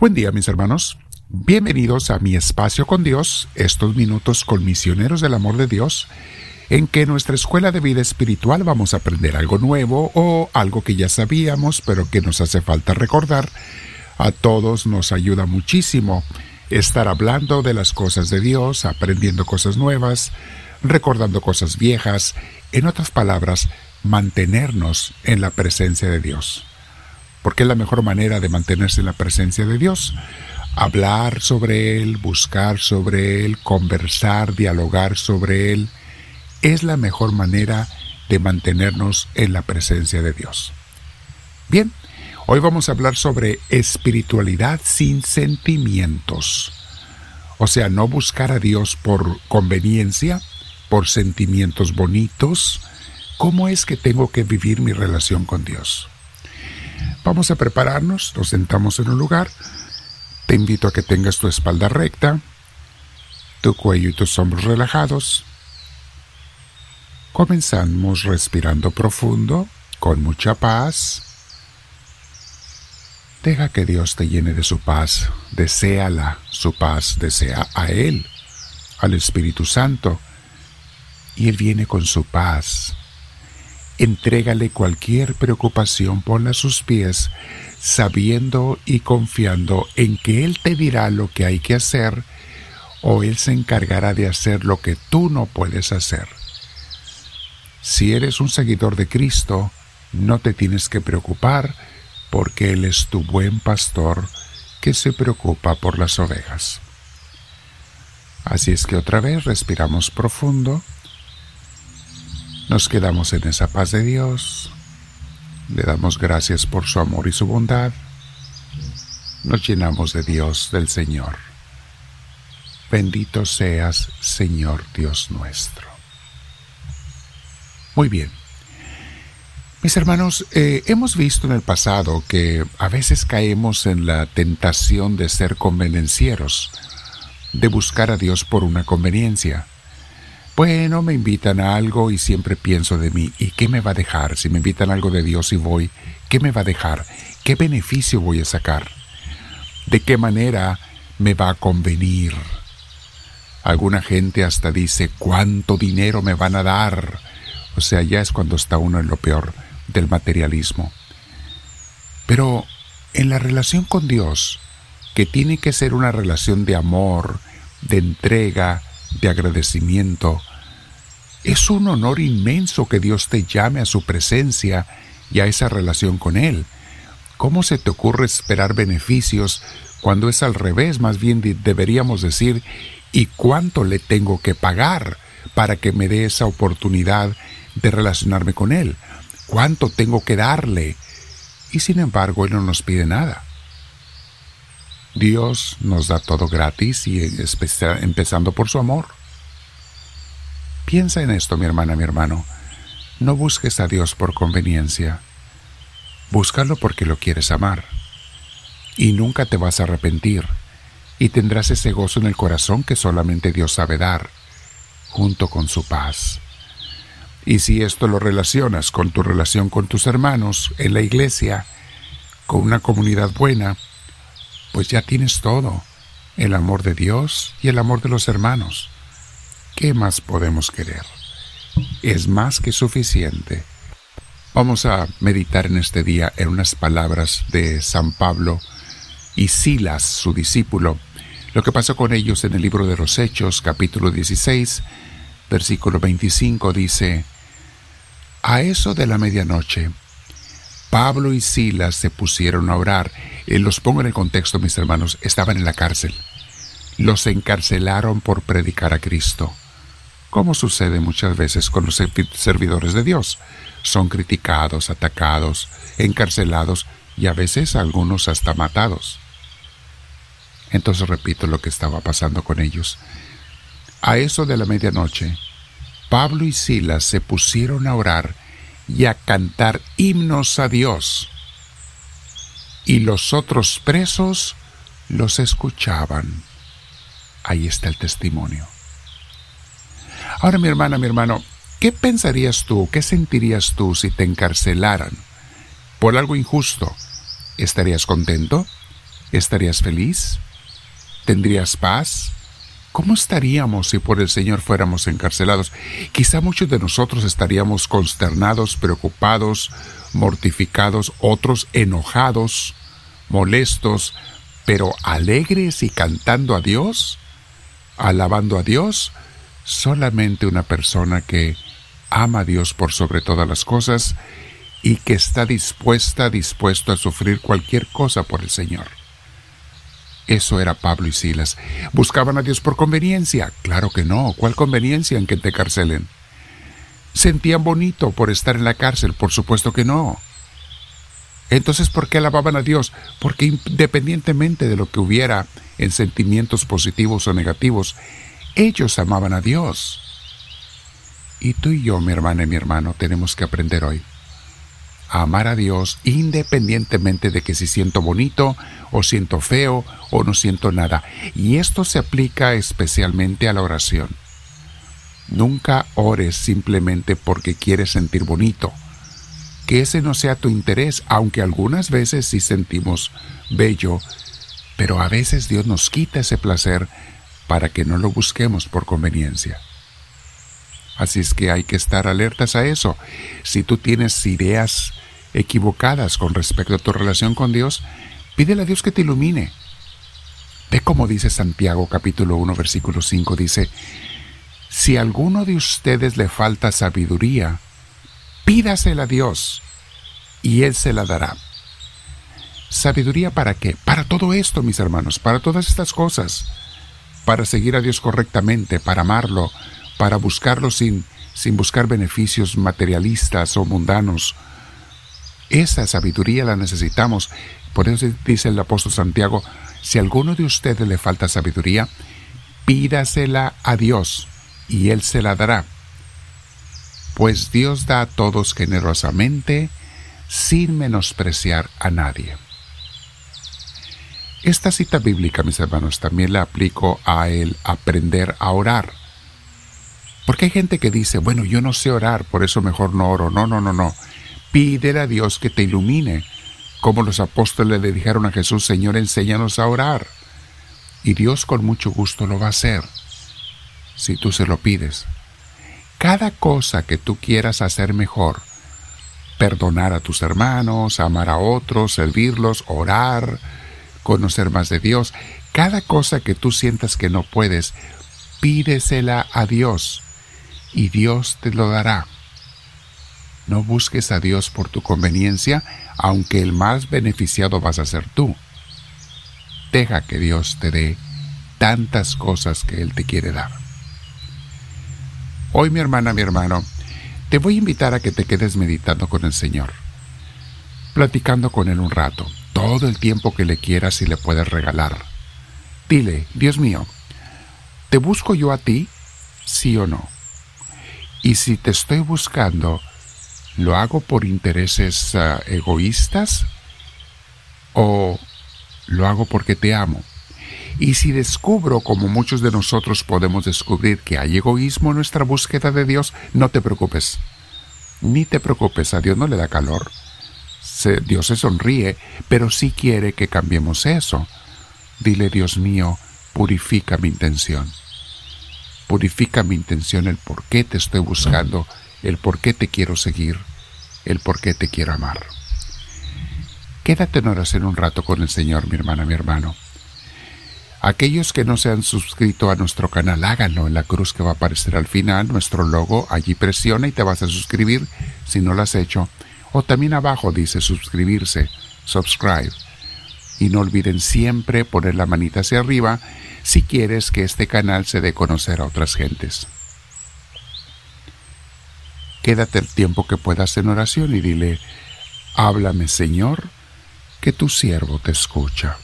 Buen día mis hermanos. Bienvenidos a mi espacio con Dios, estos minutos con misioneros del amor de Dios, en que nuestra escuela de vida espiritual vamos a aprender algo nuevo o algo que ya sabíamos pero que nos hace falta recordar. A todos nos ayuda muchísimo estar hablando de las cosas de Dios, aprendiendo cosas nuevas, recordando cosas viejas, en otras palabras, mantenernos en la presencia de Dios porque es la mejor manera de mantenerse en la presencia de Dios. Hablar sobre Él, buscar sobre Él, conversar, dialogar sobre Él, es la mejor manera de mantenernos en la presencia de Dios. Bien, hoy vamos a hablar sobre espiritualidad sin sentimientos. O sea, no buscar a Dios por conveniencia, por sentimientos bonitos. ¿Cómo es que tengo que vivir mi relación con Dios? Vamos a prepararnos, nos sentamos en un lugar. Te invito a que tengas tu espalda recta, tu cuello y tus hombros relajados. Comenzamos respirando profundo, con mucha paz. Deja que Dios te llene de su paz, deséala su paz, desea a Él, al Espíritu Santo, y Él viene con su paz. Entrégale cualquier preocupación, ponla a sus pies, sabiendo y confiando en que Él te dirá lo que hay que hacer o Él se encargará de hacer lo que tú no puedes hacer. Si eres un seguidor de Cristo, no te tienes que preocupar porque Él es tu buen pastor que se preocupa por las ovejas. Así es que otra vez respiramos profundo nos quedamos en esa paz de Dios, le damos gracias por su amor y su bondad, nos llenamos de Dios, del Señor. Bendito seas, Señor Dios nuestro. Muy bien. Mis hermanos, eh, hemos visto en el pasado que a veces caemos en la tentación de ser convenencieros, de buscar a Dios por una conveniencia. Bueno, me invitan a algo y siempre pienso de mí, ¿y qué me va a dejar? Si me invitan algo de Dios y voy, ¿qué me va a dejar? ¿Qué beneficio voy a sacar? ¿De qué manera me va a convenir? Alguna gente hasta dice, ¿cuánto dinero me van a dar? O sea, ya es cuando está uno en lo peor del materialismo. Pero en la relación con Dios, que tiene que ser una relación de amor, de entrega, de agradecimiento, es un honor inmenso que Dios te llame a su presencia y a esa relación con Él. ¿Cómo se te ocurre esperar beneficios cuando es al revés? Más bien deberíamos decir, ¿y cuánto le tengo que pagar para que me dé esa oportunidad de relacionarme con Él? ¿Cuánto tengo que darle? Y sin embargo, Él no nos pide nada. Dios nos da todo gratis y empezando por su amor. Piensa en esto, mi hermana, mi hermano. No busques a Dios por conveniencia. Búscalo porque lo quieres amar. Y nunca te vas a arrepentir. Y tendrás ese gozo en el corazón que solamente Dios sabe dar, junto con su paz. Y si esto lo relacionas con tu relación con tus hermanos en la iglesia, con una comunidad buena, pues ya tienes todo, el amor de Dios y el amor de los hermanos. ¿Qué más podemos querer? Es más que suficiente. Vamos a meditar en este día en unas palabras de San Pablo y Silas, su discípulo, lo que pasó con ellos en el libro de los Hechos, capítulo 16, versículo 25, dice, A eso de la medianoche, Pablo y Silas se pusieron a orar. Eh, los pongo en el contexto, mis hermanos, estaban en la cárcel. Los encarcelaron por predicar a Cristo como sucede muchas veces con los servidores de Dios. Son criticados, atacados, encarcelados y a veces algunos hasta matados. Entonces repito lo que estaba pasando con ellos. A eso de la medianoche, Pablo y Silas se pusieron a orar y a cantar himnos a Dios. Y los otros presos los escuchaban. Ahí está el testimonio. Ahora, mi hermana, mi hermano, ¿qué pensarías tú, qué sentirías tú si te encarcelaran por algo injusto? ¿Estarías contento? ¿Estarías feliz? ¿Tendrías paz? ¿Cómo estaríamos si por el Señor fuéramos encarcelados? Quizá muchos de nosotros estaríamos consternados, preocupados, mortificados, otros enojados, molestos, pero alegres y cantando a Dios, alabando a Dios, solamente una persona que ama a Dios por sobre todas las cosas y que está dispuesta, dispuesto a sufrir cualquier cosa por el Señor. Eso era Pablo y Silas. ¿Buscaban a Dios por conveniencia? Claro que no. ¿Cuál conveniencia en que te carcelen? ¿Sentían bonito por estar en la cárcel? Por supuesto que no. Entonces, ¿por qué alababan a Dios? Porque independientemente de lo que hubiera en sentimientos positivos o negativos, ellos amaban a Dios. Y tú y yo, mi hermana y mi hermano, tenemos que aprender hoy a amar a Dios independientemente de que si siento bonito o siento feo o no siento nada. Y esto se aplica especialmente a la oración. Nunca ores simplemente porque quieres sentir bonito. Que ese no sea tu interés, aunque algunas veces sí sentimos bello, pero a veces Dios nos quita ese placer para que no lo busquemos por conveniencia. Así es que hay que estar alertas a eso. Si tú tienes ideas equivocadas con respecto a tu relación con Dios, pídele a Dios que te ilumine. Ve como dice Santiago capítulo 1 versículo 5, dice, si a alguno de ustedes le falta sabiduría, pídasela a Dios y Él se la dará. ¿Sabiduría para qué? Para todo esto, mis hermanos, para todas estas cosas, para seguir a Dios correctamente, para amarlo, para buscarlo sin, sin buscar beneficios materialistas o mundanos. Esa sabiduría la necesitamos. Por eso dice el apóstol Santiago, si a alguno de ustedes le falta sabiduría, pídasela a Dios y Él se la dará. Pues Dios da a todos generosamente, sin menospreciar a nadie. Esta cita bíblica, mis hermanos, también la aplico a el aprender a orar. Porque hay gente que dice, bueno, yo no sé orar, por eso mejor no oro. No, no, no, no. Pídele a Dios que te ilumine, como los apóstoles le dijeron a Jesús, Señor, enséñanos a orar. Y Dios con mucho gusto lo va a hacer, si tú se lo pides. Cada cosa que tú quieras hacer mejor, perdonar a tus hermanos, amar a otros, servirlos, orar, conocer más de Dios, cada cosa que tú sientas que no puedes, pídesela a Dios y Dios te lo dará. No busques a Dios por tu conveniencia, aunque el más beneficiado vas a ser tú. Deja que Dios te dé tantas cosas que Él te quiere dar. Hoy mi hermana, mi hermano, te voy a invitar a que te quedes meditando con el Señor, platicando con Él un rato, todo el tiempo que le quieras y le puedes regalar. Dile, Dios mío, ¿te busco yo a ti? ¿Sí o no? Y si te estoy buscando, ¿lo hago por intereses ah, egoístas o lo hago porque te amo? Y si descubro, como muchos de nosotros podemos descubrir, que hay egoísmo en nuestra búsqueda de Dios, no te preocupes. Ni te preocupes, a Dios no le da calor. Dios se sonríe, pero sí quiere que cambiemos eso. Dile, Dios mío, purifica mi intención. Purifica mi intención, el por qué te estoy buscando, el por qué te quiero seguir, el por qué te quiero amar. Quédate en oración un rato con el Señor, mi hermana, mi hermano. Aquellos que no se han suscrito a nuestro canal, háganlo en la cruz que va a aparecer al final, nuestro logo, allí presiona y te vas a suscribir si no lo has hecho. O también abajo dice suscribirse, subscribe. Y no olviden siempre poner la manita hacia arriba si quieres que este canal se dé conocer a otras gentes. Quédate el tiempo que puedas en oración y dile, háblame Señor, que tu siervo te escucha.